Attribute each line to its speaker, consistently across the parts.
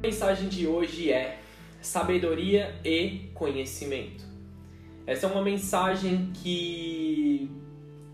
Speaker 1: A mensagem de hoje é sabedoria e conhecimento. Essa é uma mensagem que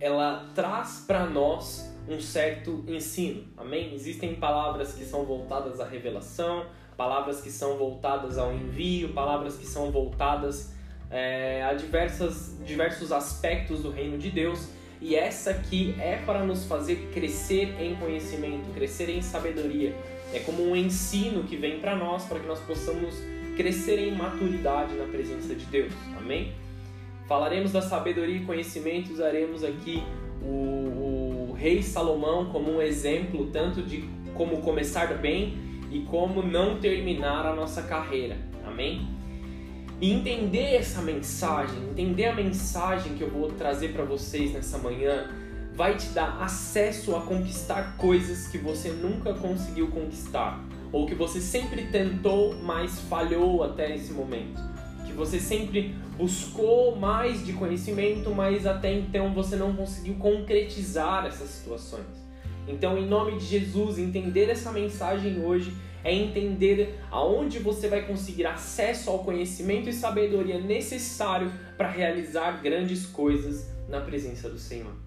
Speaker 1: ela traz para nós um certo ensino. Amém? Existem palavras que são voltadas à revelação, palavras que são voltadas ao envio, palavras que são voltadas é, a diversas, diversos aspectos do reino de Deus. E essa aqui é para nos fazer crescer em conhecimento, crescer em sabedoria. É como um ensino que vem para nós, para que nós possamos crescer em maturidade na presença de Deus. Amém? Falaremos da sabedoria e conhecimento, usaremos aqui o, o rei Salomão como um exemplo tanto de como começar bem e como não terminar a nossa carreira. Amém? E entender essa mensagem, entender a mensagem que eu vou trazer para vocês nessa manhã, vai te dar acesso a conquistar coisas que você nunca conseguiu conquistar, ou que você sempre tentou, mas falhou até esse momento. Que você sempre buscou mais de conhecimento, mas até então você não conseguiu concretizar essas situações. Então, em nome de Jesus, entender essa mensagem hoje é entender aonde você vai conseguir acesso ao conhecimento e sabedoria necessário para realizar grandes coisas na presença do Senhor.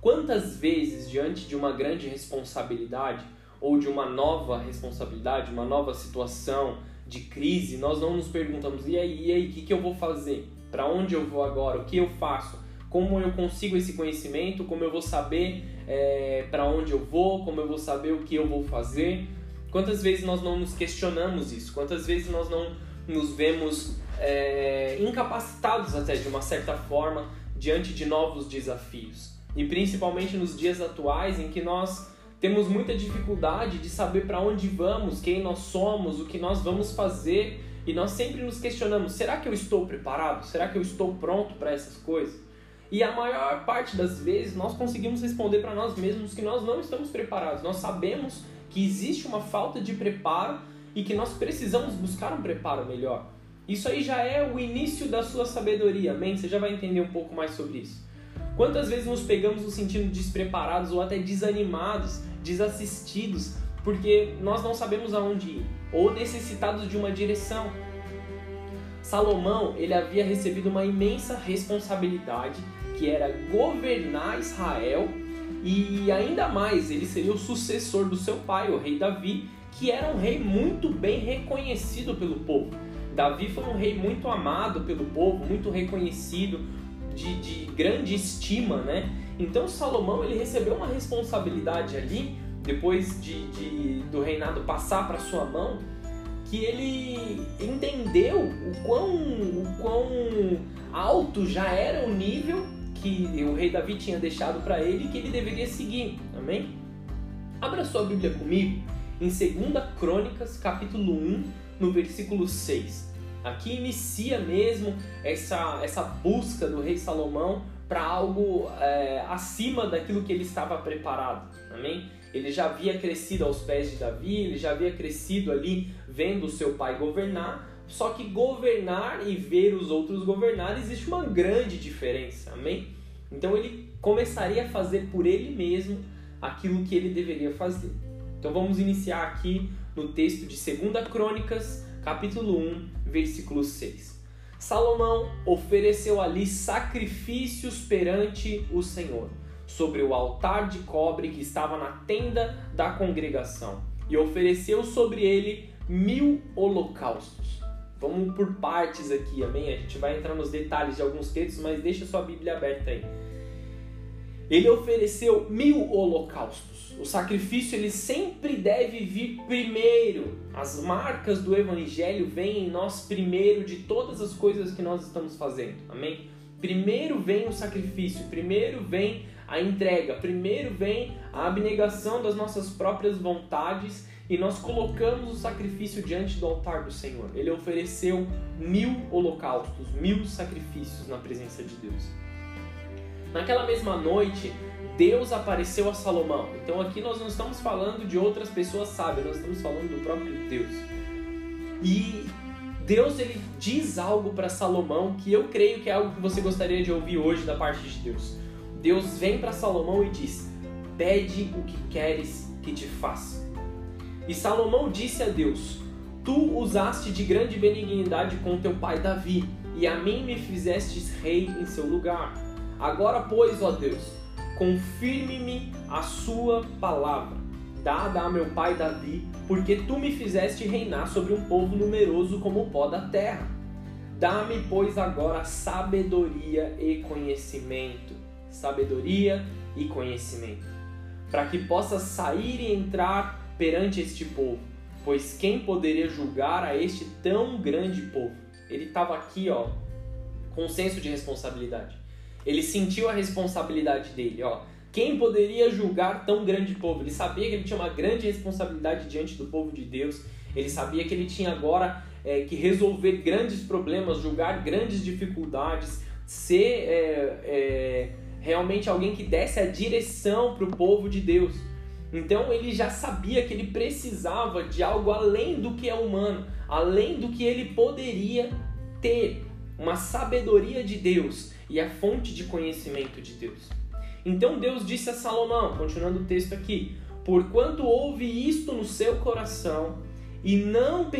Speaker 1: Quantas vezes, diante de uma grande responsabilidade ou de uma nova responsabilidade, uma nova situação de crise, nós não nos perguntamos: e aí, e aí, o que, que eu vou fazer? Para onde eu vou agora? O que eu faço? Como eu consigo esse conhecimento? Como eu vou saber é, para onde eu vou? Como eu vou saber o que eu vou fazer? Quantas vezes nós não nos questionamos isso? Quantas vezes nós não nos vemos é, incapacitados até de uma certa forma diante de novos desafios? E principalmente nos dias atuais em que nós temos muita dificuldade de saber para onde vamos, quem nós somos, o que nós vamos fazer, e nós sempre nos questionamos: será que eu estou preparado? Será que eu estou pronto para essas coisas? E a maior parte das vezes nós conseguimos responder para nós mesmos que nós não estamos preparados. Nós sabemos que existe uma falta de preparo e que nós precisamos buscar um preparo melhor. Isso aí já é o início da sua sabedoria, amém? Você já vai entender um pouco mais sobre isso. Quantas vezes nos pegamos nos sentindo despreparados ou até desanimados, desassistidos, porque nós não sabemos aonde ir ou necessitados de uma direção? Salomão, ele havia recebido uma imensa responsabilidade, que era governar Israel e ainda mais, ele seria o sucessor do seu pai, o rei Davi, que era um rei muito bem reconhecido pelo povo. Davi foi um rei muito amado pelo povo, muito reconhecido, de, de grande estima, né? Então Salomão ele recebeu uma responsabilidade ali, depois de, de do reinado passar para sua mão, que ele entendeu o quão, o quão alto já era o nível que o rei Davi tinha deixado para ele e que ele deveria seguir. Amém? Abra sua Bíblia comigo em 2 Crônicas, capítulo 1, no versículo 6. Aqui inicia mesmo essa, essa busca do rei Salomão para algo é, acima daquilo que ele estava preparado. Amém? Ele já havia crescido aos pés de Davi, ele já havia crescido ali vendo o seu pai governar, só que governar e ver os outros governar existe uma grande diferença, amém? Então ele começaria a fazer por ele mesmo aquilo que ele deveria fazer. Então vamos iniciar aqui no texto de 2 Crônicas, capítulo 1, versículo 6. Salomão ofereceu ali sacrifícios perante o Senhor, sobre o altar de cobre que estava na tenda da congregação, e ofereceu sobre ele mil holocaustos Vamos por partes aqui, amém? A gente vai entrar nos detalhes de alguns textos, mas deixa sua Bíblia aberta aí. Ele ofereceu mil holocaustos. O sacrifício ele sempre deve vir primeiro. As marcas do Evangelho vêm em nós primeiro de todas as coisas que nós estamos fazendo. Amém? Primeiro vem o sacrifício, primeiro vem a entrega, primeiro vem a abnegação das nossas próprias vontades e nós colocamos o sacrifício diante do altar do Senhor. Ele ofereceu mil holocaustos, mil sacrifícios na presença de Deus. Naquela mesma noite, Deus apareceu a Salomão. Então aqui nós não estamos falando de outras pessoas sábias, nós estamos falando do próprio Deus. E Deus ele diz algo para Salomão que eu creio que é algo que você gostaria de ouvir hoje da parte de Deus. Deus vem para Salomão e diz: Pede o que queres que te faça. E Salomão disse a Deus: Tu usaste de grande benignidade com teu pai Davi, e a mim me fizestes rei em seu lugar. Agora, pois, ó Deus, confirme-me a sua palavra, dada a meu pai Davi, porque tu me fizeste reinar sobre um povo numeroso como o pó da terra. Dá-me, pois, agora sabedoria e conhecimento. Sabedoria e conhecimento. Para que possa sair e entrar perante este povo. Pois quem poderia julgar a este tão grande povo? Ele estava aqui, ó, com senso de responsabilidade. Ele sentiu a responsabilidade dele, ó. Quem poderia julgar tão grande povo? Ele sabia que ele tinha uma grande responsabilidade diante do povo de Deus. Ele sabia que ele tinha agora é, que resolver grandes problemas, julgar grandes dificuldades, ser é, é, realmente alguém que desse a direção para o povo de Deus. Então ele já sabia que ele precisava de algo além do que é humano, além do que ele poderia ter, uma sabedoria de Deus e a fonte de conhecimento de Deus. Então Deus disse a Salomão, continuando o texto aqui: Porquanto houve isto no seu coração e não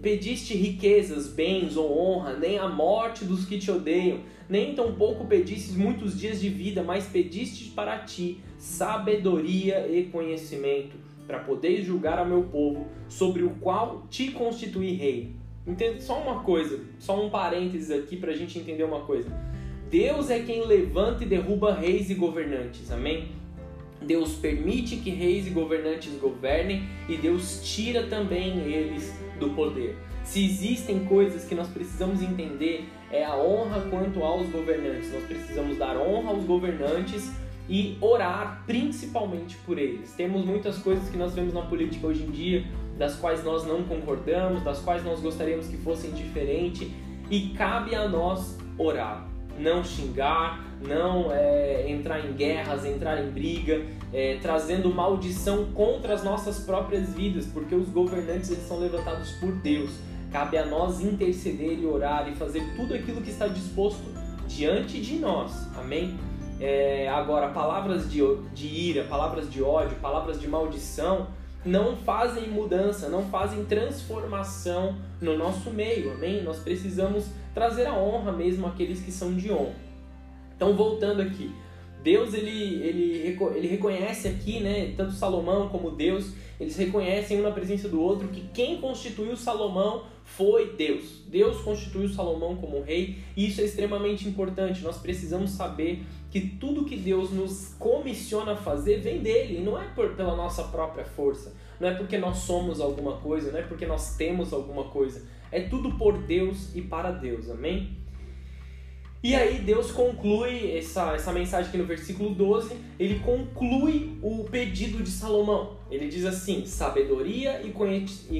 Speaker 1: pediste riquezas, bens ou honra, nem a morte dos que te odeiam, nem tampouco pedistes muitos dias de vida, mas pediste para ti sabedoria e conhecimento, para poderes julgar ao meu povo, sobre o qual te constituí rei. Entende só uma coisa, só um parênteses aqui para a gente entender uma coisa. Deus é quem levanta e derruba reis e governantes, amém? Deus permite que reis e governantes governem e Deus tira também eles do poder. Se existem coisas que nós precisamos entender, é a honra quanto aos governantes. Nós precisamos dar honra aos governantes e orar principalmente por eles. Temos muitas coisas que nós vemos na política hoje em dia, das quais nós não concordamos, das quais nós gostaríamos que fossem diferentes, e cabe a nós orar não xingar, não é, entrar em guerras, entrar em briga, é, trazendo maldição contra as nossas próprias vidas, porque os governantes eles são levantados por Deus. Cabe a nós interceder e orar e fazer tudo aquilo que está disposto diante de nós. Amém? É, agora, palavras de, de ira, palavras de ódio, palavras de maldição não fazem mudança, não fazem transformação no nosso meio, amém? Nós precisamos trazer a honra mesmo àqueles que são de honra. Então, voltando aqui, Deus ele, ele, ele reconhece aqui, né, tanto Salomão como Deus, eles reconhecem um na presença do outro que quem constituiu Salomão foi Deus. Deus constituiu Salomão como rei, e isso é extremamente importante. Nós precisamos saber que tudo que Deus nos comissiona a fazer vem dele, e não é por, pela nossa própria força, não é porque nós somos alguma coisa, não é porque nós temos alguma coisa, é tudo por Deus e para Deus, amém? E aí Deus conclui essa, essa mensagem aqui no versículo 12, ele conclui o pedido de Salomão. Ele diz assim: sabedoria e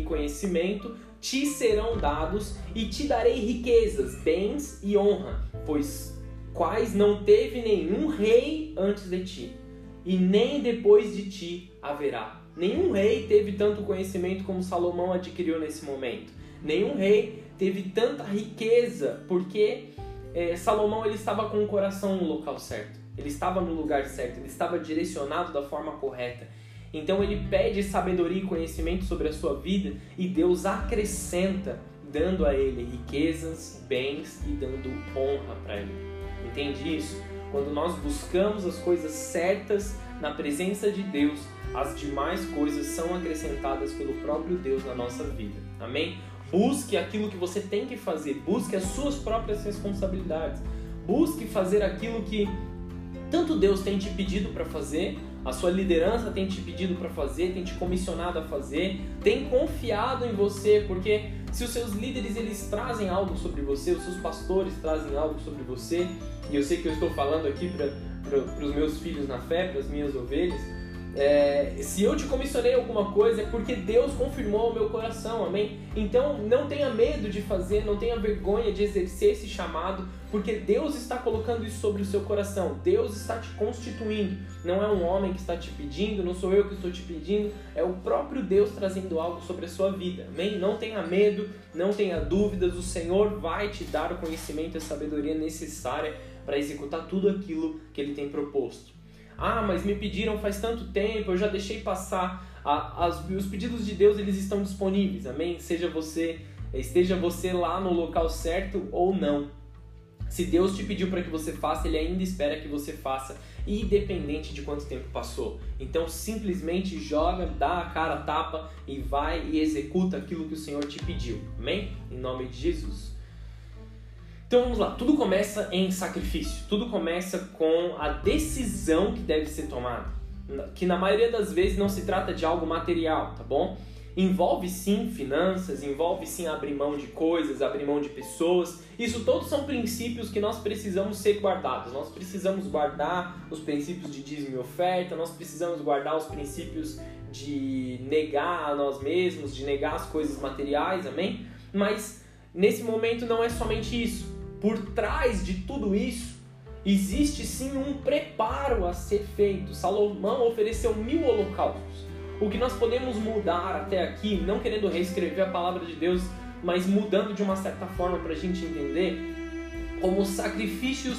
Speaker 1: conhecimento te serão dados e te darei riquezas, bens e honra, pois quais não teve nenhum rei antes de ti, e nem depois de ti haverá. Nenhum rei teve tanto conhecimento como Salomão adquiriu nesse momento. Nenhum rei teve tanta riqueza, porque é, Salomão ele estava com o coração no local certo. Ele estava no lugar certo, ele estava direcionado da forma correta. Então ele pede sabedoria e conhecimento sobre a sua vida e Deus acrescenta, dando a ele riquezas, bens e dando honra para ele. Entende isso? Quando nós buscamos as coisas certas na presença de Deus, as demais coisas são acrescentadas pelo próprio Deus na nossa vida. Amém? Busque aquilo que você tem que fazer, busque as suas próprias responsabilidades. Busque fazer aquilo que tanto Deus tem te pedido para fazer, a sua liderança tem te pedido para fazer, tem te comissionado a fazer, tem confiado em você, porque se os seus líderes eles trazem algo sobre você, os seus pastores trazem algo sobre você, e eu sei que eu estou falando aqui para os meus filhos na fé, para as minhas ovelhas, é, se eu te comissionei alguma coisa é porque Deus confirmou o meu coração, amém? Então não tenha medo de fazer, não tenha vergonha de exercer esse chamado, porque Deus está colocando isso sobre o seu coração, Deus está te constituindo. Não é um homem que está te pedindo, não sou eu que estou te pedindo, é o próprio Deus trazendo algo sobre a sua vida, amém? Não tenha medo, não tenha dúvidas, o Senhor vai te dar o conhecimento e a sabedoria necessária para executar tudo aquilo que Ele tem proposto. Ah, mas me pediram faz tanto tempo, eu já deixei passar. As, os pedidos de Deus eles estão disponíveis, amém? Seja você esteja você lá no local certo ou não. Se Deus te pediu para que você faça, Ele ainda espera que você faça, independente de quanto tempo passou. Então simplesmente joga, dá a cara tapa e vai e executa aquilo que o Senhor te pediu. Amém? Em nome de Jesus. Então vamos lá, tudo começa em sacrifício, tudo começa com a decisão que deve ser tomada, que na maioria das vezes não se trata de algo material, tá bom? Envolve sim finanças, envolve sim abrir mão de coisas, abrir mão de pessoas. Isso todos são princípios que nós precisamos ser guardados. Nós precisamos guardar os princípios de dízimo e oferta, nós precisamos guardar os princípios de negar a nós mesmos, de negar as coisas materiais, amém? Mas nesse momento não é somente isso. Por trás de tudo isso, existe sim um preparo a ser feito. Salomão ofereceu mil holocaustos. O que nós podemos mudar até aqui, não querendo reescrever a palavra de Deus, mas mudando de uma certa forma para a gente entender, como sacrifícios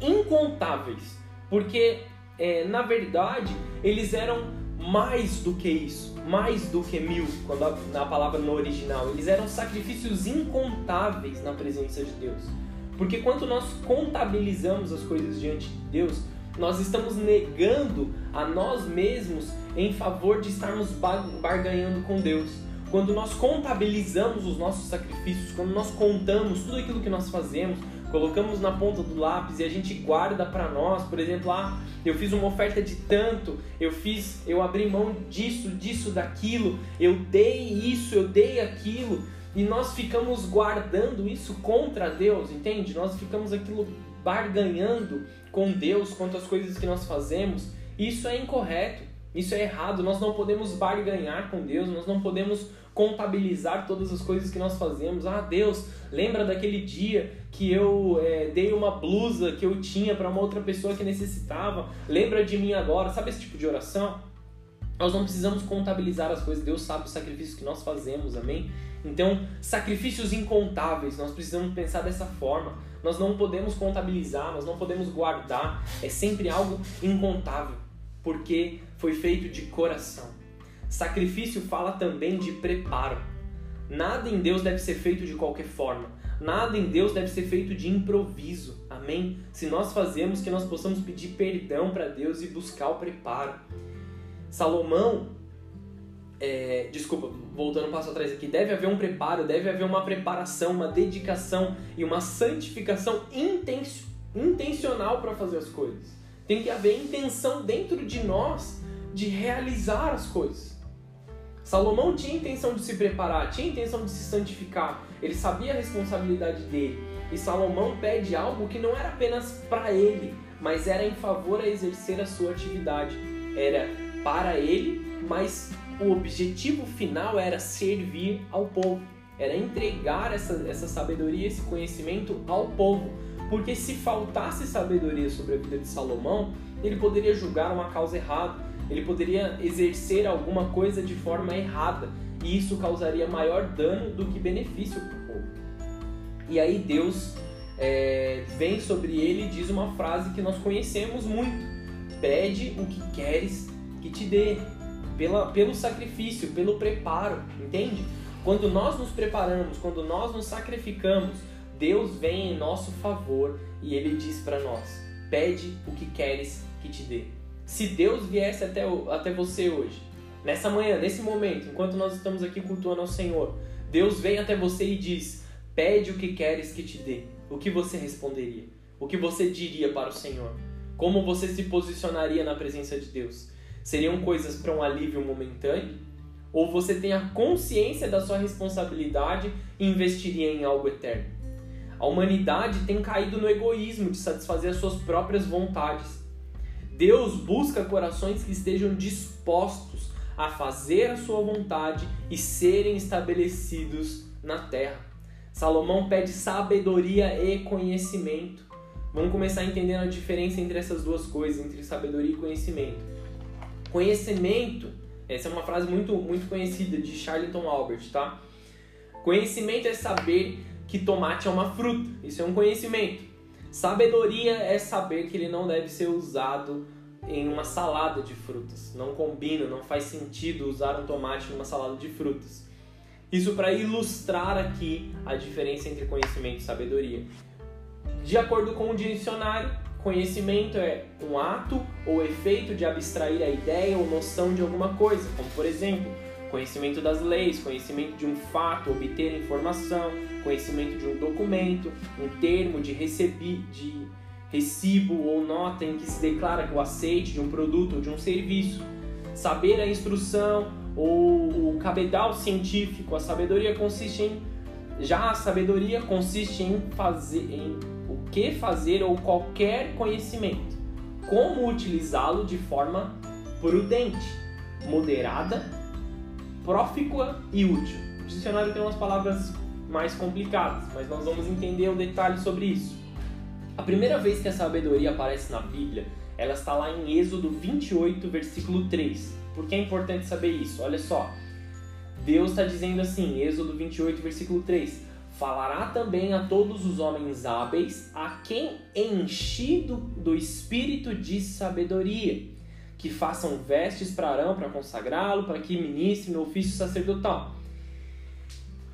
Speaker 1: incontáveis, porque é, na verdade eles eram mais do que isso, mais do que mil, quando a, na palavra no original, eles eram sacrifícios incontáveis na presença de Deus. Porque quando nós contabilizamos as coisas diante de Deus, nós estamos negando a nós mesmos em favor de estarmos barganhando com Deus. Quando nós contabilizamos os nossos sacrifícios, quando nós contamos tudo aquilo que nós fazemos, colocamos na ponta do lápis e a gente guarda para nós, por exemplo, ah, eu fiz uma oferta de tanto, eu fiz, eu abri mão disso, disso, daquilo, eu dei isso, eu dei aquilo, e nós ficamos guardando isso contra Deus, entende? Nós ficamos aquilo barganhando com Deus quanto às coisas que nós fazemos. Isso é incorreto, isso é errado. Nós não podemos barganhar com Deus, nós não podemos contabilizar todas as coisas que nós fazemos. Ah, Deus, lembra daquele dia que eu é, dei uma blusa que eu tinha para uma outra pessoa que necessitava? Lembra de mim agora? Sabe esse tipo de oração? Nós não precisamos contabilizar as coisas, Deus sabe os sacrifícios que nós fazemos, amém? Então, sacrifícios incontáveis, nós precisamos pensar dessa forma. Nós não podemos contabilizar, nós não podemos guardar, é sempre algo incontável, porque foi feito de coração. Sacrifício fala também de preparo. Nada em Deus deve ser feito de qualquer forma. Nada em Deus deve ser feito de improviso. Amém? Se nós fazemos, que nós possamos pedir perdão para Deus e buscar o preparo. Salomão, é, desculpa, voltando um passo atrás aqui, deve haver um preparo, deve haver uma preparação, uma dedicação e uma santificação intencional para fazer as coisas. Tem que haver intenção dentro de nós de realizar as coisas. Salomão tinha intenção de se preparar, tinha intenção de se santificar, ele sabia a responsabilidade dele. E Salomão pede algo que não era apenas para ele, mas era em favor a exercer a sua atividade. Era para ele, mas o objetivo final era servir ao povo, era entregar essa, essa sabedoria, esse conhecimento ao povo. Porque se faltasse sabedoria sobre a vida de Salomão, ele poderia julgar uma causa errada, ele poderia exercer alguma coisa de forma errada e isso causaria maior dano do que benefício para o povo. E aí Deus é, vem sobre ele e diz uma frase que nós conhecemos muito: Pede o que queres que te dê, pela, pelo sacrifício, pelo preparo, entende? Quando nós nos preparamos, quando nós nos sacrificamos, Deus vem em nosso favor e ele diz para nós: Pede o que queres que te dê. Se Deus viesse até, até você hoje, nessa manhã, nesse momento, enquanto nós estamos aqui cultuando ao Senhor, Deus vem até você e diz: Pede o que queres que te dê. O que você responderia? O que você diria para o Senhor? Como você se posicionaria na presença de Deus? Seriam coisas para um alívio momentâneo? Ou você tem a consciência da sua responsabilidade e investiria em algo eterno? A humanidade tem caído no egoísmo de satisfazer as suas próprias vontades Deus busca corações que estejam dispostos a fazer a sua vontade e serem estabelecidos na terra. Salomão pede sabedoria e conhecimento. Vamos começar entendendo a diferença entre essas duas coisas, entre sabedoria e conhecimento. Conhecimento, essa é uma frase muito, muito conhecida de Charlton Albert, tá? Conhecimento é saber que tomate é uma fruta. Isso é um conhecimento. Sabedoria é saber que ele não deve ser usado em uma salada de frutas. Não combina, não faz sentido usar um tomate numa salada de frutas. Isso para ilustrar aqui a diferença entre conhecimento e sabedoria. De acordo com o dicionário, conhecimento é um ato ou efeito de abstrair a ideia ou noção de alguma coisa, como por exemplo, conhecimento das leis, conhecimento de um fato, obter informação, conhecimento de um documento, um termo de receber, de recibo ou nota em que se declara que o aceite de um produto ou de um serviço, saber a instrução ou o cabedal científico, a sabedoria consiste em já a sabedoria consiste em fazer em que fazer ou qualquer conhecimento, como utilizá-lo de forma prudente, moderada, profícua e útil. O dicionário tem umas palavras mais complicadas, mas nós vamos entender um detalhe sobre isso. A primeira vez que a sabedoria aparece na Bíblia, ela está lá em Êxodo 28, versículo 3. Por que é importante saber isso? Olha só. Deus está dizendo assim, Êxodo 28, versículo 3: Falará também a todos os homens hábeis, a quem enchido do espírito de sabedoria, que façam vestes para Arão para consagrá-lo, para que ministre no ofício sacerdotal.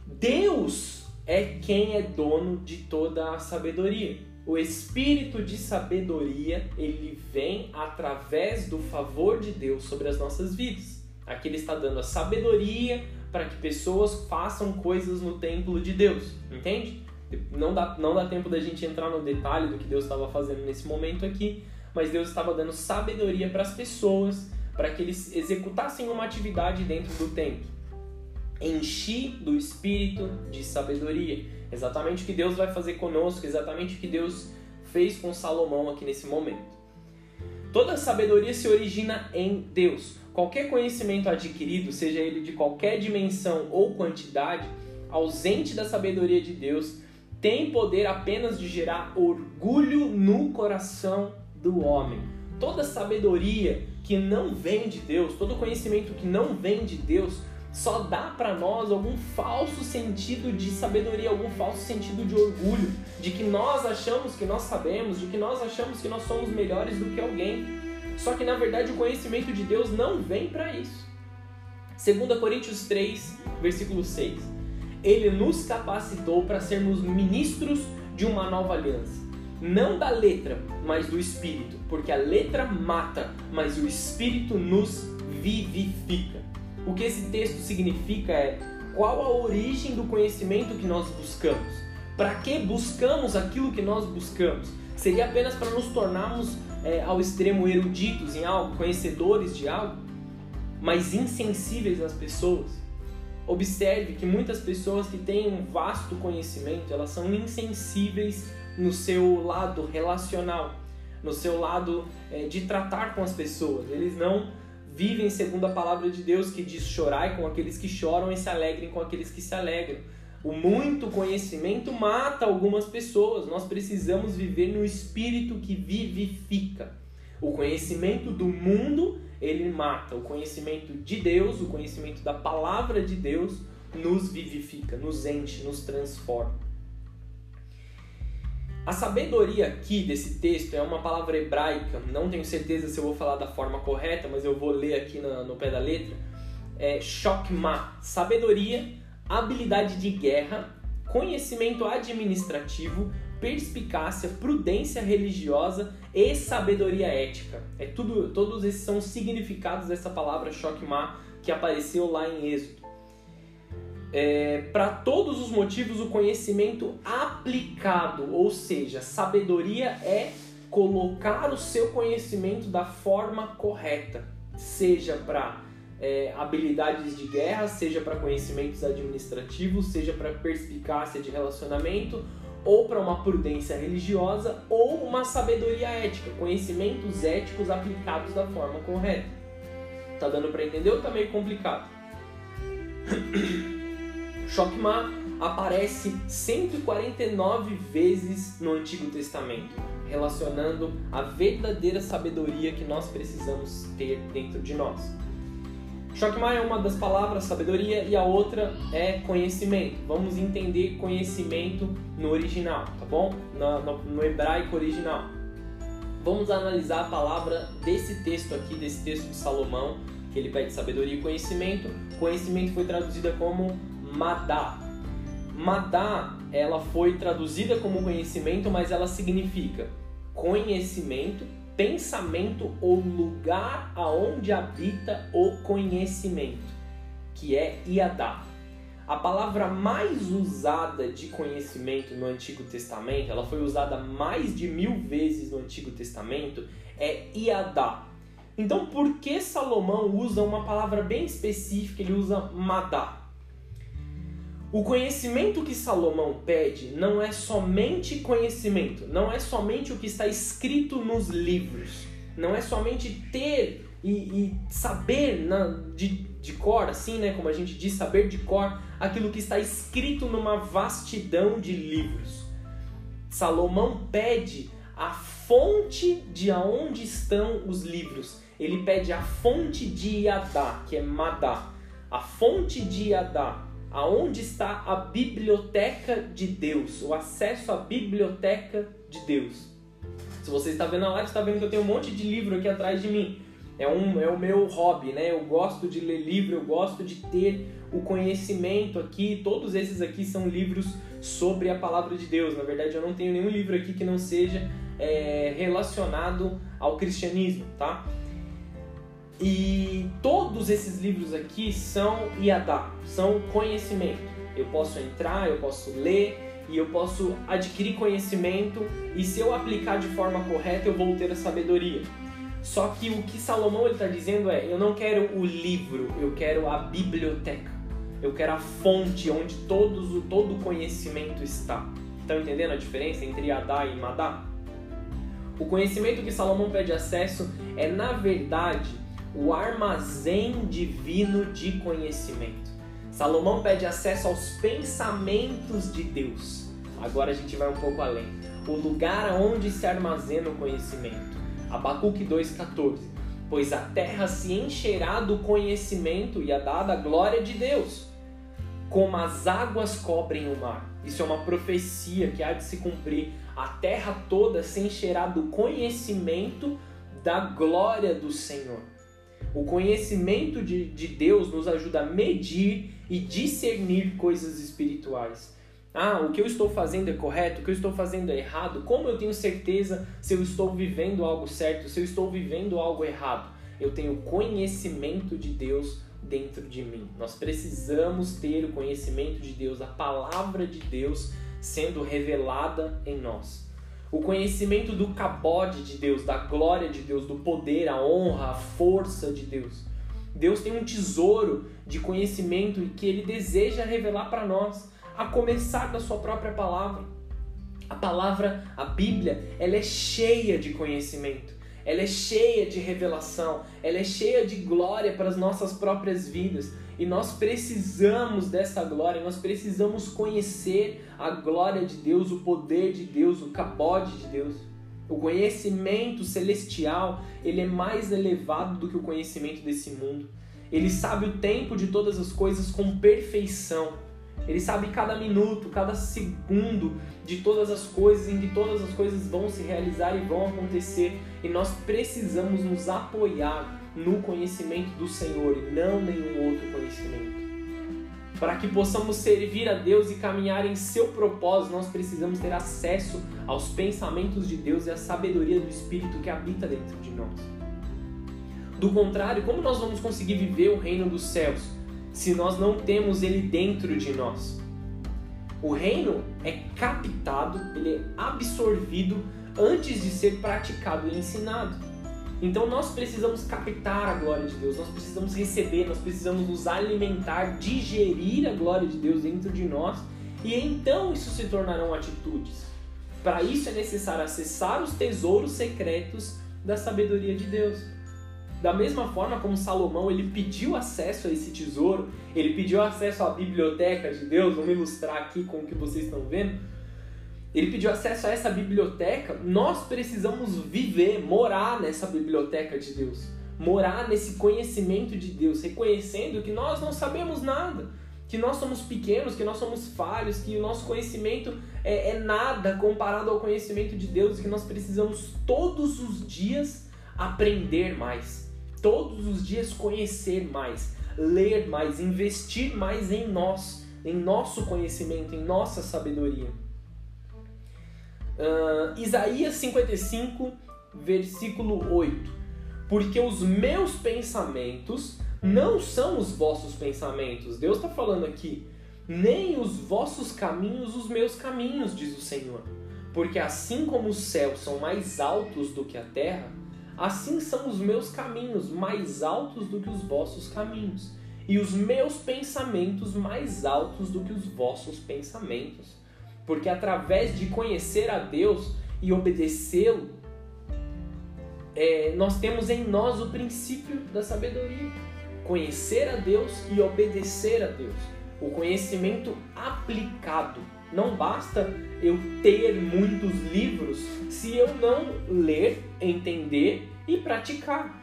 Speaker 1: Deus é quem é dono de toda a sabedoria. O espírito de sabedoria, ele vem através do favor de Deus sobre as nossas vidas. Aqui ele está dando a sabedoria para que pessoas façam coisas no templo de Deus, entende? Não dá, não dá tempo da gente entrar no detalhe do que Deus estava fazendo nesse momento aqui, mas Deus estava dando sabedoria para as pessoas, para que eles executassem uma atividade dentro do templo. Enchi do espírito de sabedoria. Exatamente o que Deus vai fazer conosco, exatamente o que Deus fez com Salomão aqui nesse momento. Toda sabedoria se origina em Deus. Qualquer conhecimento adquirido, seja ele de qualquer dimensão ou quantidade, ausente da sabedoria de Deus, tem poder apenas de gerar orgulho no coração do homem. Toda sabedoria que não vem de Deus, todo conhecimento que não vem de Deus, só dá para nós algum falso sentido de sabedoria, algum falso sentido de orgulho, de que nós achamos que nós sabemos, de que nós achamos que nós somos melhores do que alguém. Só que na verdade o conhecimento de Deus não vem para isso. 2 Coríntios 3, versículo 6. Ele nos capacitou para sermos ministros de uma nova aliança. Não da letra, mas do espírito, porque a letra mata, mas o espírito nos vivifica. O que esse texto significa é qual a origem do conhecimento que nós buscamos. Para que buscamos aquilo que nós buscamos? Seria apenas para nos tornarmos é, ao extremo eruditos em algo, conhecedores de algo, mas insensíveis às pessoas? Observe que muitas pessoas que têm um vasto conhecimento, elas são insensíveis no seu lado relacional, no seu lado é, de tratar com as pessoas. Eles não vivem segundo a palavra de Deus que diz: chorai com aqueles que choram e se alegrem com aqueles que se alegram. O muito conhecimento mata algumas pessoas. Nós precisamos viver no espírito que vivifica. O conhecimento do mundo, ele mata. O conhecimento de Deus, o conhecimento da palavra de Deus, nos vivifica, nos enche, nos transforma. A sabedoria aqui desse texto é uma palavra hebraica, não tenho certeza se eu vou falar da forma correta, mas eu vou ler aqui no, no pé da letra. É shokma, sabedoria, habilidade de guerra, conhecimento administrativo, perspicácia, prudência religiosa e sabedoria ética. É tudo, todos esses são significados dessa palavra shokma que apareceu lá em Êxodo é, para todos os motivos, o conhecimento aplicado, ou seja, sabedoria é colocar o seu conhecimento da forma correta, seja para é, habilidades de guerra, seja para conhecimentos administrativos, seja para perspicácia de relacionamento, ou para uma prudência religiosa, ou uma sabedoria ética, conhecimentos éticos aplicados da forma correta. Tá dando para entender ou tá meio complicado? Shokma aparece 149 vezes no Antigo Testamento, relacionando a verdadeira sabedoria que nós precisamos ter dentro de nós. Shokma é uma das palavras sabedoria e a outra é conhecimento. Vamos entender conhecimento no original, tá bom? No, no, no hebraico original. vamos analisar a palavra desse texto aqui, desse texto de Salomão, que ele pede sabedoria e conhecimento. Conhecimento foi traduzida como madá. Madá, ela foi traduzida como conhecimento, mas ela significa conhecimento, pensamento ou lugar aonde habita o conhecimento, que é Iadá. A palavra mais usada de conhecimento no Antigo Testamento, ela foi usada mais de mil vezes no Antigo Testamento, é Iadá. Então, por que Salomão usa uma palavra bem específica? Ele usa Madá. O conhecimento que Salomão pede não é somente conhecimento, não é somente o que está escrito nos livros, não é somente ter e, e saber na, de, de cor, assim, né, como a gente diz, saber de cor aquilo que está escrito numa vastidão de livros. Salomão pede a fonte de aonde estão os livros. Ele pede a fonte de Iadá, que é Madá. A fonte de Iadá, aonde está a biblioteca de Deus, o acesso à biblioteca de Deus. Se você está vendo a live, está vendo que eu tenho um monte de livro aqui atrás de mim. É, um, é o meu hobby, né? Eu gosto de ler livro, eu gosto de ter o conhecimento aqui. Todos esses aqui são livros sobre a palavra de Deus. Na verdade, eu não tenho nenhum livro aqui que não seja é, relacionado ao cristianismo, tá? E todos esses livros aqui são Iadá, são conhecimento. Eu posso entrar, eu posso ler e eu posso adquirir conhecimento e se eu aplicar de forma correta eu vou ter a sabedoria. Só que o que Salomão está dizendo é: eu não quero o livro, eu quero a biblioteca. Eu quero a fonte onde todos, todo o conhecimento está. Estão entendendo a diferença entre Adá e Madá? O conhecimento que Salomão pede acesso é, na verdade, o armazém divino de conhecimento. Salomão pede acesso aos pensamentos de Deus. Agora a gente vai um pouco além. O lugar onde se armazena o conhecimento. Abacuque 2,14. Pois a terra se encherá do conhecimento e a dada glória de Deus, como as águas cobrem o mar. Isso é uma profecia que há de se cumprir. A terra toda se encherá do conhecimento da glória do Senhor. O conhecimento de, de Deus nos ajuda a medir e discernir coisas espirituais. Ah, o que eu estou fazendo é correto, o que eu estou fazendo é errado. Como eu tenho certeza se eu estou vivendo algo certo, se eu estou vivendo algo errado? Eu tenho conhecimento de Deus dentro de mim. Nós precisamos ter o conhecimento de Deus, a palavra de Deus sendo revelada em nós. O conhecimento do cabode de Deus, da glória de Deus, do poder, a honra, a força de Deus. Deus tem um tesouro de conhecimento que ele deseja revelar para nós a começar da sua própria palavra. A palavra, a Bíblia, ela é cheia de conhecimento, ela é cheia de revelação, ela é cheia de glória para as nossas próprias vidas. E nós precisamos dessa glória, nós precisamos conhecer a glória de Deus, o poder de Deus, o cabode de Deus. O conhecimento celestial, ele é mais elevado do que o conhecimento desse mundo. Ele sabe o tempo de todas as coisas com perfeição. Ele sabe cada minuto, cada segundo de todas as coisas, em que todas as coisas vão se realizar e vão acontecer. E nós precisamos nos apoiar no conhecimento do Senhor e não nenhum outro conhecimento. Para que possamos servir a Deus e caminhar em seu propósito, nós precisamos ter acesso aos pensamentos de Deus e à sabedoria do Espírito que habita dentro de nós. Do contrário, como nós vamos conseguir viver o reino dos céus? se nós não temos ele dentro de nós. O reino é captado, ele é absorvido antes de ser praticado e ensinado. Então nós precisamos captar a glória de Deus, nós precisamos receber, nós precisamos nos alimentar, digerir a glória de Deus dentro de nós e então isso se tornarão atitudes. Para isso é necessário acessar os tesouros secretos da sabedoria de Deus. Da mesma forma como Salomão ele pediu acesso a esse tesouro, ele pediu acesso à biblioteca de Deus, vamos ilustrar aqui com o que vocês estão vendo. Ele pediu acesso a essa biblioteca, nós precisamos viver, morar nessa biblioteca de Deus, morar nesse conhecimento de Deus, reconhecendo que nós não sabemos nada. que nós somos pequenos, que nós somos falhos, que o nosso conhecimento é, é nada comparado ao conhecimento de Deus, e que nós precisamos todos os dias aprender mais, todos os dias conhecer mais, ler mais, investir mais em nós, em nosso conhecimento, em nossa sabedoria. Uh, Isaías 55, versículo 8. Porque os meus pensamentos não são os vossos pensamentos. Deus está falando aqui. Nem os vossos caminhos, os meus caminhos, diz o Senhor. Porque assim como os céus são mais altos do que a terra, assim são os meus caminhos mais altos do que os vossos caminhos, e os meus pensamentos mais altos do que os vossos pensamentos. Porque através de conhecer a Deus e obedecê-lo, é, nós temos em nós o princípio da sabedoria. Conhecer a Deus e obedecer a Deus. O conhecimento aplicado. Não basta eu ter muitos livros se eu não ler, entender e praticar.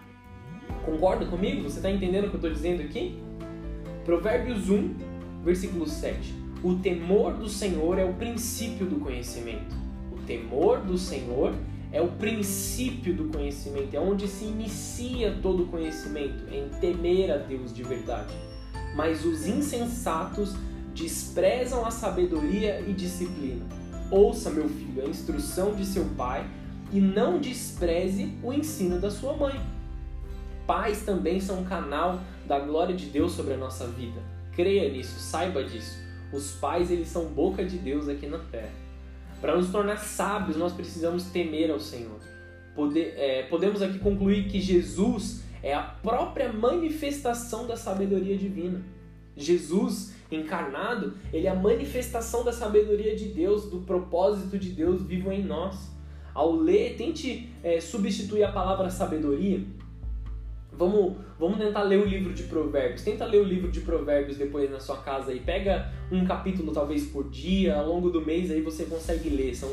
Speaker 1: Concorda comigo? Você está entendendo o que eu estou dizendo aqui? Provérbios 1, versículo 7. O temor do Senhor é o princípio do conhecimento. O temor do Senhor é o princípio do conhecimento, é onde se inicia todo o conhecimento, em temer a Deus de verdade. Mas os insensatos desprezam a sabedoria e disciplina. Ouça, meu filho, a instrução de seu pai e não despreze o ensino da sua mãe. Pais também são um canal da glória de Deus sobre a nossa vida. Creia nisso, saiba disso. Os pais, eles são boca de Deus aqui na terra. Para nos tornar sábios, nós precisamos temer ao Senhor. Poder, é, podemos aqui concluir que Jesus é a própria manifestação da sabedoria divina. Jesus encarnado, ele é a manifestação da sabedoria de Deus, do propósito de Deus vivo em nós. Ao ler, tente é, substituir a palavra sabedoria Vamos, vamos tentar ler o livro de Provérbios. Tenta ler o livro de Provérbios depois na sua casa e pega um capítulo talvez por dia, ao longo do mês aí você consegue ler. São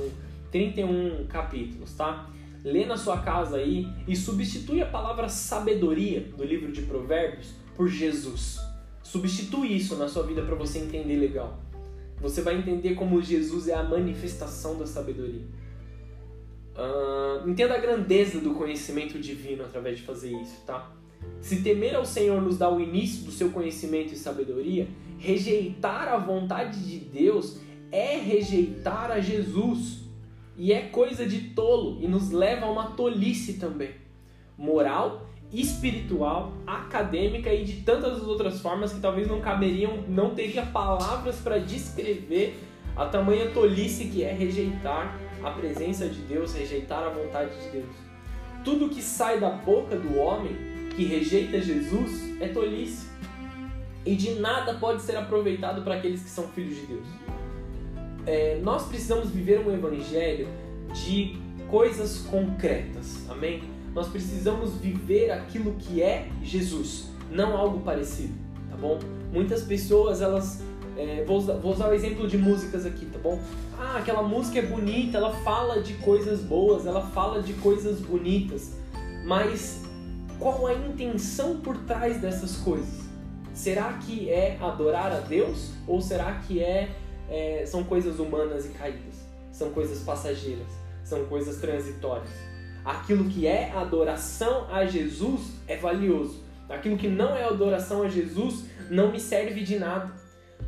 Speaker 1: 31 capítulos, tá? Lê na sua casa aí e substitui a palavra sabedoria do livro de Provérbios por Jesus. Substitui isso na sua vida para você entender legal. Você vai entender como Jesus é a manifestação da sabedoria. Uh, entenda a grandeza do conhecimento divino através de fazer isso, tá? Se temer ao Senhor nos dá o início do seu conhecimento e sabedoria, rejeitar a vontade de Deus é rejeitar a Jesus. E é coisa de tolo e nos leva a uma tolice também. Moral, espiritual, acadêmica e de tantas outras formas que talvez não caberiam, não teria palavras para descrever a tamanha tolice que é rejeitar a presença de Deus, rejeitar a vontade de Deus. Tudo que sai da boca do homem que rejeita Jesus é tolice. E de nada pode ser aproveitado para aqueles que são filhos de Deus. É, nós precisamos viver um evangelho de coisas concretas, amém? Nós precisamos viver aquilo que é Jesus, não algo parecido, tá bom? Muitas pessoas elas é, vou, usar, vou, usar, o exemplo de músicas aqui, tá bom? Ah, aquela música é bonita, ela fala de coisas boas, ela fala de coisas bonitas, mas qual a intenção por trás dessas coisas? Será que é adorar a Deus ou será que é, é são coisas humanas e caídas? São coisas passageiras, são coisas transitórias. Aquilo que é adoração a Jesus é valioso. Aquilo que não é adoração a Jesus não me serve de nada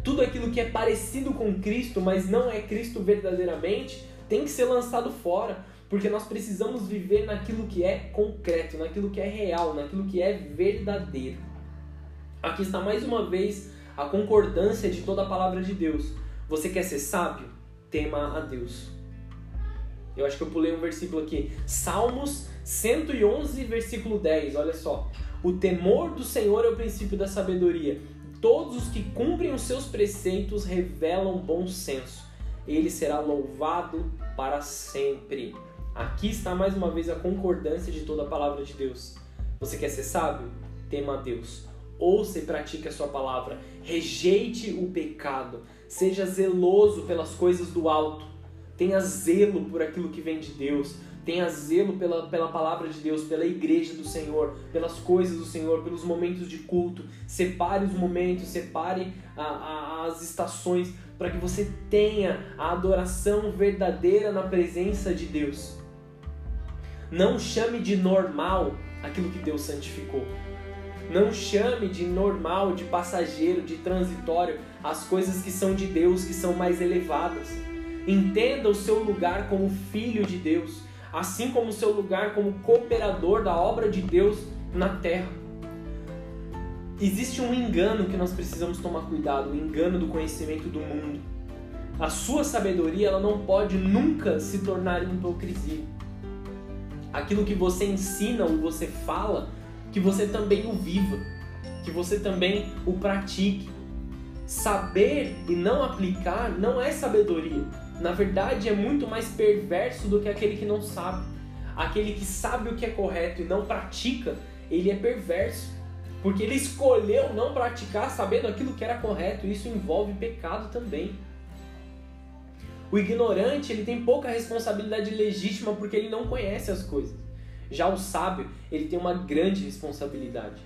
Speaker 1: tudo aquilo que é parecido com Cristo, mas não é Cristo verdadeiramente, tem que ser lançado fora, porque nós precisamos viver naquilo que é concreto, naquilo que é real, naquilo que é verdadeiro. Aqui está mais uma vez a concordância de toda a palavra de Deus. Você quer ser sábio? Tema a Deus. Eu acho que eu pulei um versículo aqui. Salmos 111, versículo 10. Olha só. O temor do Senhor é o princípio da sabedoria Todos os que cumprem os seus preceitos revelam bom senso. Ele será louvado para sempre. Aqui está mais uma vez a concordância de toda a palavra de Deus. Você quer ser sábio? Tema a Deus. Ouça e pratique a sua palavra. Rejeite o pecado. Seja zeloso pelas coisas do alto. Tenha zelo por aquilo que vem de Deus. tenha zelo pela, pela palavra de Deus, pela igreja do Senhor, pelas coisas do Senhor, pelos momentos de culto. Separe os momentos, separe a, a, as estações para que você tenha a adoração verdadeira na presença de Deus. Não chame de normal aquilo que Deus santificou. Não chame de normal, de passageiro, de transitório as coisas que são de Deus, que são mais elevadas. Entenda o seu lugar como filho de Deus, assim como o seu lugar como cooperador da obra de Deus na terra. Existe um engano que nós precisamos tomar cuidado, o engano do conhecimento do mundo. A sua sabedoria ela não pode nunca se tornar hipocrisia. Aquilo que você ensina ou você fala, que você também o viva, que você também o pratique. Saber e não aplicar não é sabedoria. Na verdade, é muito mais perverso do que aquele que não sabe. Aquele que sabe o que é correto e não pratica, ele é perverso. Porque ele escolheu não praticar sabendo aquilo que era correto. Isso envolve pecado também. O ignorante, ele tem pouca responsabilidade legítima porque ele não conhece as coisas. Já o sábio, ele tem uma grande responsabilidade.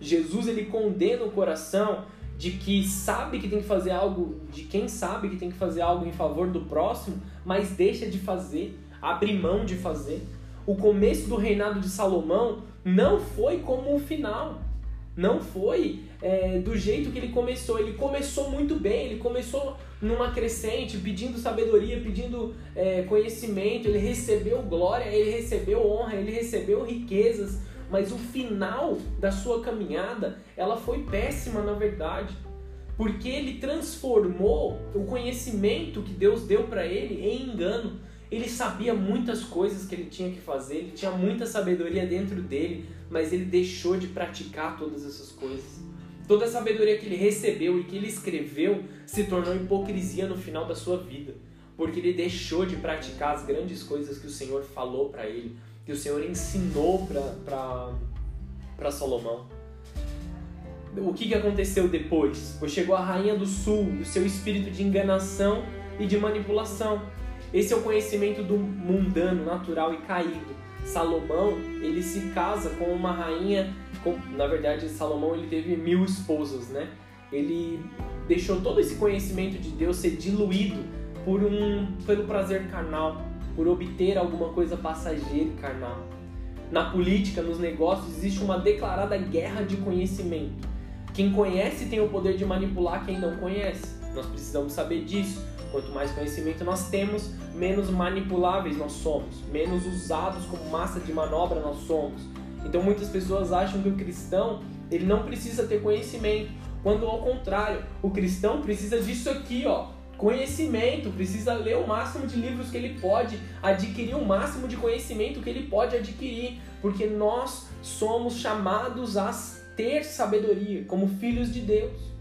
Speaker 1: Jesus, ele condena o coração de que sabe que tem que fazer algo, de quem sabe que tem que fazer algo em favor do próximo, mas deixa de fazer, abre mão de fazer. O começo do reinado de Salomão não foi como o final. Não foi é, do jeito que ele começou. Ele começou muito bem, ele começou numa crescente, pedindo sabedoria, pedindo é, conhecimento. Ele recebeu glória, ele recebeu honra, ele recebeu riquezas. Mas o final da sua caminhada, ela foi péssima na verdade. Porque ele transformou o conhecimento que Deus deu para ele em engano. Ele sabia muitas coisas que ele tinha que fazer, ele tinha muita sabedoria dentro dele, mas ele deixou de praticar todas essas coisas. Toda a sabedoria que ele recebeu e que ele escreveu se tornou hipocrisia no final da sua vida, porque ele deixou de praticar as grandes coisas que o Senhor falou para ele, que o Senhor ensinou para Salomão. O que, que aconteceu depois? Pois chegou a rainha do sul e o seu espírito de enganação e de manipulação. Esse é o conhecimento do mundano, natural e caído. Salomão, ele se casa com uma rainha, com, na verdade, Salomão ele teve mil esposas, né? Ele deixou todo esse conhecimento de Deus ser diluído por um, pelo prazer carnal, por obter alguma coisa passageira e carnal. Na política, nos negócios, existe uma declarada guerra de conhecimento. Quem conhece tem o poder de manipular quem não conhece. Nós precisamos saber disso. Quanto mais conhecimento nós temos, menos manipuláveis nós somos, menos usados como massa de manobra nós somos. Então muitas pessoas acham que o cristão ele não precisa ter conhecimento, quando ao contrário, o cristão precisa disso aqui, ó, conhecimento, precisa ler o máximo de livros que ele pode, adquirir o máximo de conhecimento que ele pode adquirir, porque nós somos chamados a ter sabedoria como filhos de Deus.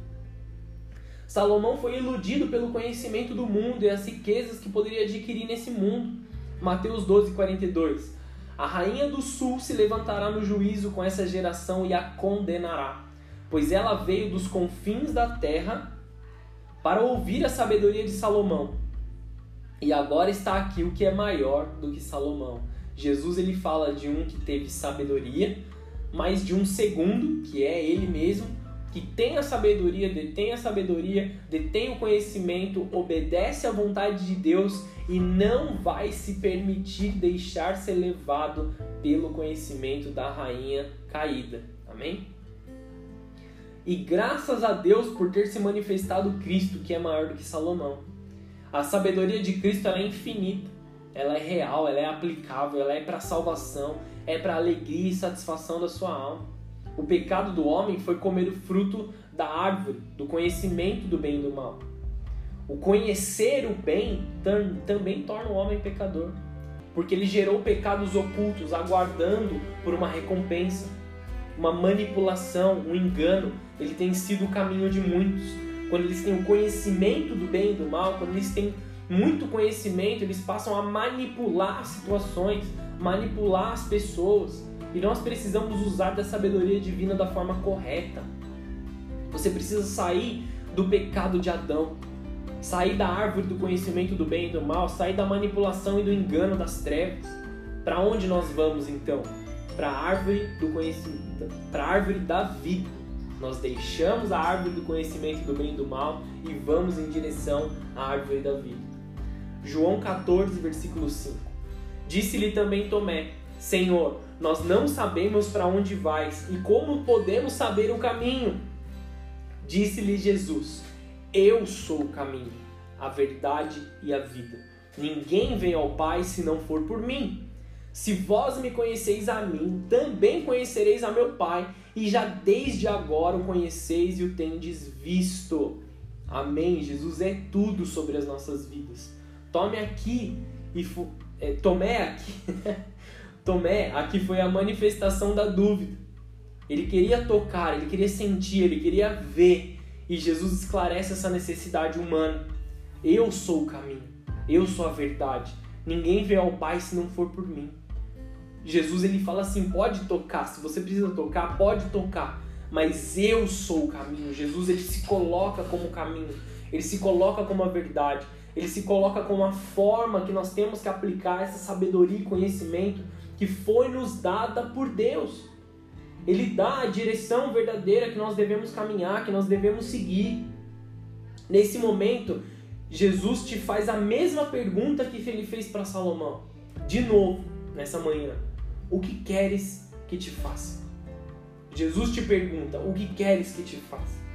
Speaker 1: Salomão foi iludido pelo conhecimento do mundo e as riquezas que poderia adquirir nesse mundo. Mateus 12, 42. A rainha do sul se levantará no juízo com essa geração e a condenará, pois ela veio dos confins da terra para ouvir a sabedoria de Salomão. E agora está aqui o que é maior do que Salomão. Jesus ele fala de um que teve sabedoria, mas de um segundo, que é ele mesmo, que tem a sabedoria, detém a sabedoria, detém o conhecimento, obedece à vontade de Deus e não vai se permitir deixar ser levado pelo conhecimento da rainha caída. Amém? E graças a Deus por ter se manifestado Cristo, que é maior do que Salomão. A sabedoria de Cristo é infinita, ela é real, ela é aplicável, ela é para salvação, é para alegria e satisfação da sua alma. O pecado do homem foi comer o fruto da árvore, do conhecimento do bem e do mal. O conhecer o bem também torna o homem pecador, porque ele gerou pecados ocultos, aguardando por uma recompensa, uma manipulação, um engano. Ele tem sido o caminho de muitos. Quando eles têm o conhecimento do bem e do mal, quando eles têm muito conhecimento, eles passam a manipular situações, manipular as pessoas e nós precisamos usar da sabedoria divina da forma correta. Você precisa sair do pecado de Adão, sair da árvore do conhecimento do bem e do mal, sair da manipulação e do engano das trevas. Para onde nós vamos então? Para a árvore do conhecimento, para a árvore da vida. Nós deixamos a árvore do conhecimento do bem e do mal e vamos em direção à árvore da vida. João 14, versículo 5. Disse-lhe também Tomé: Senhor, nós não sabemos para onde vais e como podemos saber o caminho. Disse-lhe Jesus: Eu sou o caminho, a verdade e a vida. Ninguém vem ao Pai se não for por mim. Se vós me conheceis a mim, também conhecereis a meu Pai, e já desde agora o conheceis e o tendes visto. Amém. Jesus é tudo sobre as nossas vidas. Tome aqui e fu... é, Tomé aqui. Tomé aqui foi a manifestação da dúvida. Ele queria tocar, ele queria sentir, ele queria ver. E Jesus esclarece essa necessidade humana. Eu sou o caminho, eu sou a verdade. Ninguém vê ao Pai se não for por mim. Jesus ele fala assim: pode tocar, se você precisa tocar, pode tocar, mas eu sou o caminho. Jesus ele se coloca como o caminho, ele se coloca como a verdade, ele se coloca como a forma que nós temos que aplicar essa sabedoria e conhecimento que foi nos dada por Deus. Ele dá a direção verdadeira que nós devemos caminhar, que nós devemos seguir. Nesse momento, Jesus te faz a mesma pergunta que ele fez para Salomão. De novo, nessa manhã. O que queres que te faça? Jesus te pergunta: O que queres que te faça?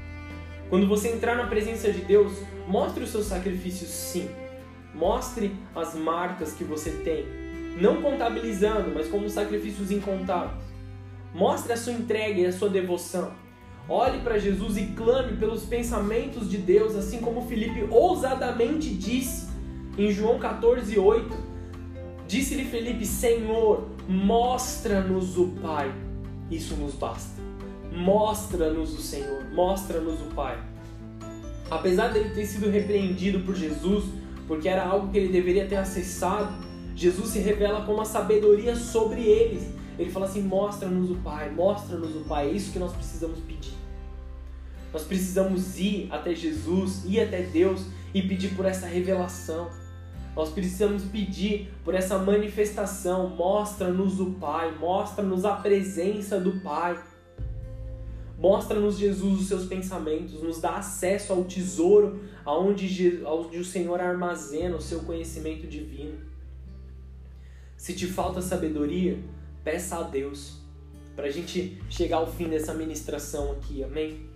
Speaker 1: Quando você entrar na presença de Deus, mostre os seus sacrifícios sim. Mostre as marcas que você tem. Não contabilizando, mas como sacrifícios incontáveis. Mostre a sua entrega e a sua devoção. Olhe para Jesus e clame pelos pensamentos de Deus, assim como Felipe ousadamente disse em João 14, 8. Disse-lhe Felipe: Senhor, mostra-nos o Pai. Isso nos basta. Mostra-nos o Senhor, mostra-nos o Pai. Apesar dele ter sido repreendido por Jesus, porque era algo que ele deveria ter acessado, Jesus se revela com uma sabedoria sobre eles. Ele fala assim: mostra-nos o Pai, mostra-nos o Pai. É isso que nós precisamos pedir. Nós precisamos ir até Jesus, ir até Deus e pedir por essa revelação. Nós precisamos pedir por essa manifestação. Mostra-nos o Pai, mostra-nos a presença do Pai. Mostra-nos, Jesus, os seus pensamentos, nos dá acesso ao tesouro aonde, onde o Senhor armazena o seu conhecimento divino. Se te falta sabedoria, peça a Deus para a gente chegar ao fim dessa ministração aqui, amém?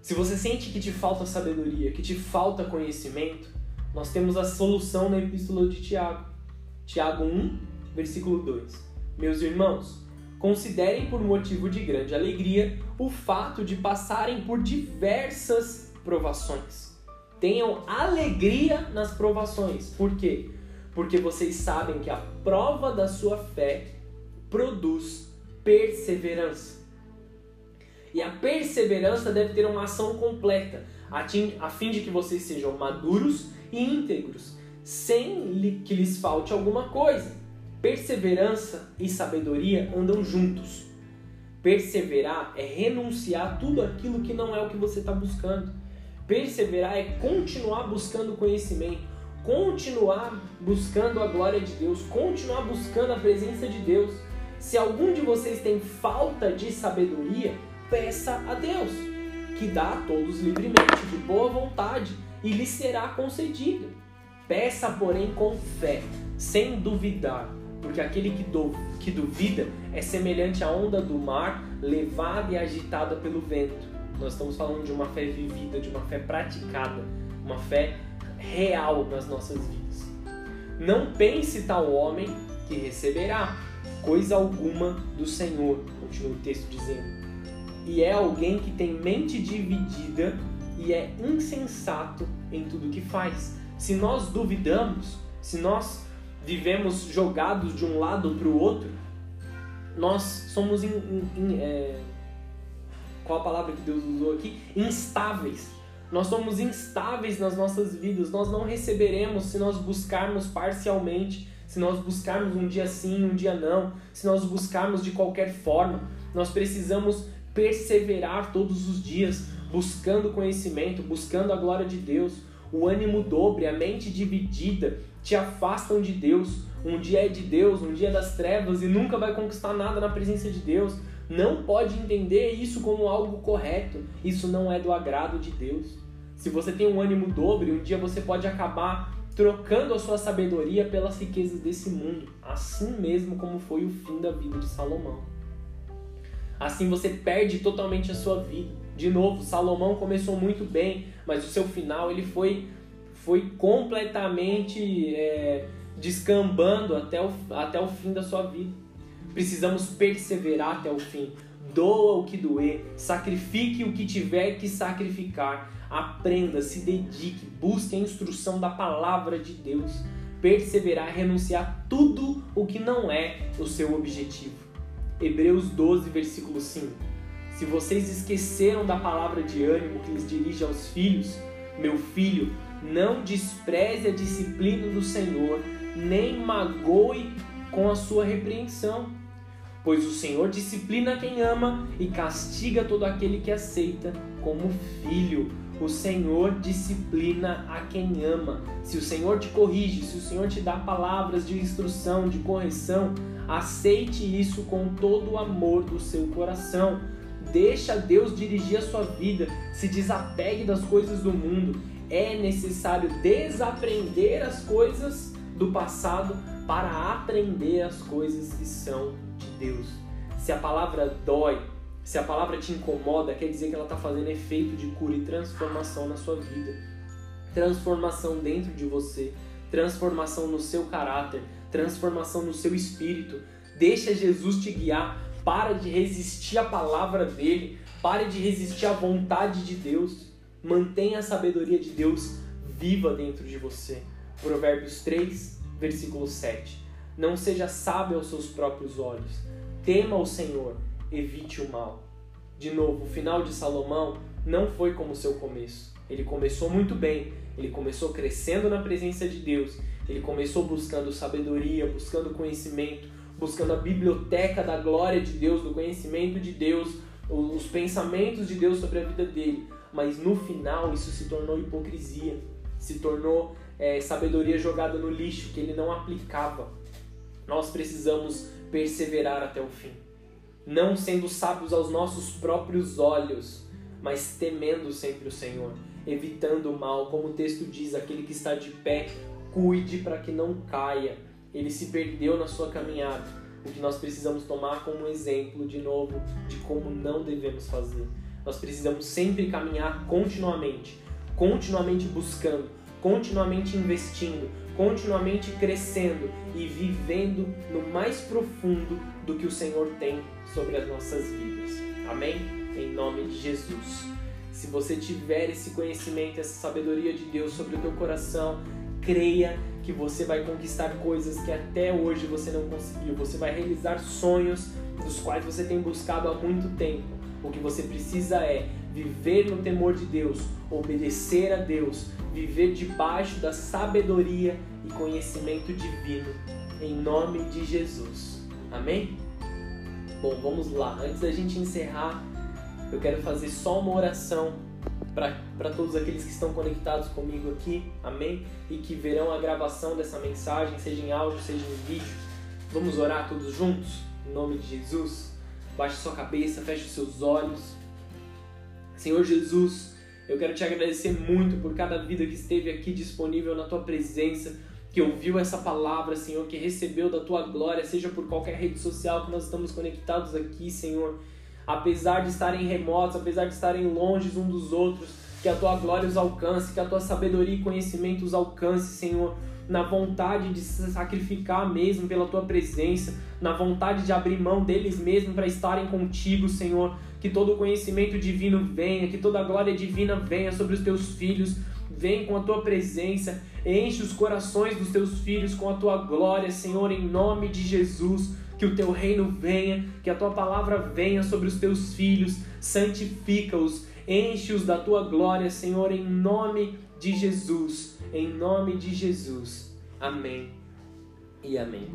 Speaker 1: Se você sente que te falta sabedoria, que te falta conhecimento, nós temos a solução na Epístola de Tiago. Tiago 1, versículo 2. Meus irmãos, considerem por motivo de grande alegria o fato de passarem por diversas provações. Tenham alegria nas provações. Por quê? Porque vocês sabem que a prova da sua fé produz perseverança. E a perseverança deve ter uma ação completa, a fim de que vocês sejam maduros e íntegros, sem que lhes falte alguma coisa. Perseverança e sabedoria andam juntos. Perseverar é renunciar tudo aquilo que não é o que você está buscando. Perseverar é continuar buscando conhecimento, continuar buscando a glória de Deus, continuar buscando a presença de Deus. Se algum de vocês tem falta de sabedoria, peça a Deus, que dá a todos livremente, de boa vontade, e lhe será concedido. Peça, porém, com fé, sem duvidar, porque aquele que, do, que duvida é semelhante à onda do mar, levada e agitada pelo vento. Nós estamos falando de uma fé vivida, de uma fé praticada, uma fé real nas nossas vidas. Não pense tal homem que receberá coisa alguma do Senhor, continua o texto dizendo. E é alguém que tem mente dividida e é insensato em tudo que faz. Se nós duvidamos, se nós vivemos jogados de um lado para o outro, nós somos in, in, in, é... qual a palavra que Deus usou aqui? Instáveis. Nós somos instáveis nas nossas vidas. Nós não receberemos se nós buscarmos parcialmente, se nós buscarmos um dia sim, um dia não, se nós buscarmos de qualquer forma. Nós precisamos perseverar todos os dias, buscando conhecimento, buscando a glória de Deus. O ânimo dobre, a mente dividida te afastam de Deus. um dia é de Deus, um dia é das trevas e nunca vai conquistar nada na presença de Deus, não pode entender isso como algo correto. Isso não é do agrado de Deus. Se você tem um ânimo dobre, um dia você pode acabar trocando a sua sabedoria pelas riquezas desse mundo, assim mesmo como foi o fim da vida de Salomão. Assim você perde totalmente a sua vida. De novo, Salomão começou muito bem, mas o seu final ele foi, foi completamente é, descambando até o, até o fim da sua vida. Precisamos perseverar até o fim. Doa o que doer, sacrifique o que tiver que sacrificar. Aprenda, se dedique, busque a instrução da palavra de Deus. Perseverar renunciar tudo o que não é o seu objetivo. Hebreus 12, versículo 5. Se vocês esqueceram da palavra de ânimo que lhes dirige aos filhos, meu filho, não despreze a disciplina do Senhor, nem magoe com a sua repreensão. Pois o Senhor disciplina quem ama e castiga todo aquele que aceita como filho. O Senhor disciplina a quem ama. Se o Senhor te corrige, se o Senhor te dá palavras de instrução, de correção, aceite isso com todo o amor do seu coração. Deixa Deus dirigir a sua vida. Se desapegue das coisas do mundo. É necessário desaprender as coisas do passado para aprender as coisas que são de Deus. Se a palavra dói, se a palavra te incomoda, quer dizer que ela está fazendo efeito de cura e transformação na sua vida. Transformação dentro de você, transformação no seu caráter, transformação no seu espírito. Deixa Jesus te guiar. Para de resistir à palavra dele. Pare de resistir à vontade de Deus. Mantenha a sabedoria de Deus viva dentro de você. Provérbios 3, versículo 7. Não seja sábio aos seus próprios olhos. Tema o Senhor, evite o mal. De novo, o final de Salomão não foi como o seu começo. Ele começou muito bem, ele começou crescendo na presença de Deus, ele começou buscando sabedoria, buscando conhecimento, buscando a biblioteca da glória de Deus, do conhecimento de Deus, os pensamentos de Deus sobre a vida dele. Mas no final isso se tornou hipocrisia, se tornou é, sabedoria jogada no lixo que ele não aplicava. Nós precisamos perseverar até o fim, não sendo sábios aos nossos próprios olhos, mas temendo sempre o Senhor, evitando o mal, como o texto diz: aquele que está de pé, cuide para que não caia. Ele se perdeu na sua caminhada. O que nós precisamos tomar como exemplo, de novo, de como não devemos fazer. Nós precisamos sempre caminhar continuamente, continuamente buscando, continuamente investindo, continuamente crescendo e vivendo no mais profundo do que o Senhor tem sobre as nossas vidas. Amém? Em nome de Jesus. Se você tiver esse conhecimento, essa sabedoria de Deus sobre o teu coração, creia que você vai conquistar coisas que até hoje você não conseguiu. Você vai realizar sonhos dos quais você tem buscado há muito tempo. O que você precisa é viver no temor de Deus, obedecer a Deus, viver debaixo da sabedoria e conhecimento divino, em nome de Jesus. Amém? Bom, vamos lá. Antes da gente encerrar, eu quero fazer só uma oração para todos aqueles que estão conectados comigo aqui, amém? E que verão a gravação dessa mensagem, seja em áudio, seja em vídeo. Vamos orar todos juntos? Em nome de Jesus. Baixe sua cabeça, feche os seus olhos. Senhor Jesus, eu quero te agradecer muito por cada vida que esteve aqui disponível na tua presença, que ouviu essa palavra, Senhor, que recebeu da tua glória, seja por qualquer rede social que nós estamos conectados aqui, Senhor. Apesar de estarem remotos, apesar de estarem longe uns dos outros, que a tua glória os alcance, que a tua sabedoria e conhecimento os alcance, Senhor na vontade de se sacrificar mesmo pela tua presença, na vontade de abrir mão deles mesmos para estarem contigo, Senhor. Que todo o conhecimento divino venha, que toda a glória divina venha sobre os teus filhos. Vem com a tua presença, enche os corações dos teus filhos com a tua glória, Senhor, em nome de Jesus. Que o teu reino venha, que a tua palavra venha sobre os teus filhos, santifica-os, enche-os da tua glória, Senhor, em nome de Jesus. Em nome de Jesus. Amém e amém.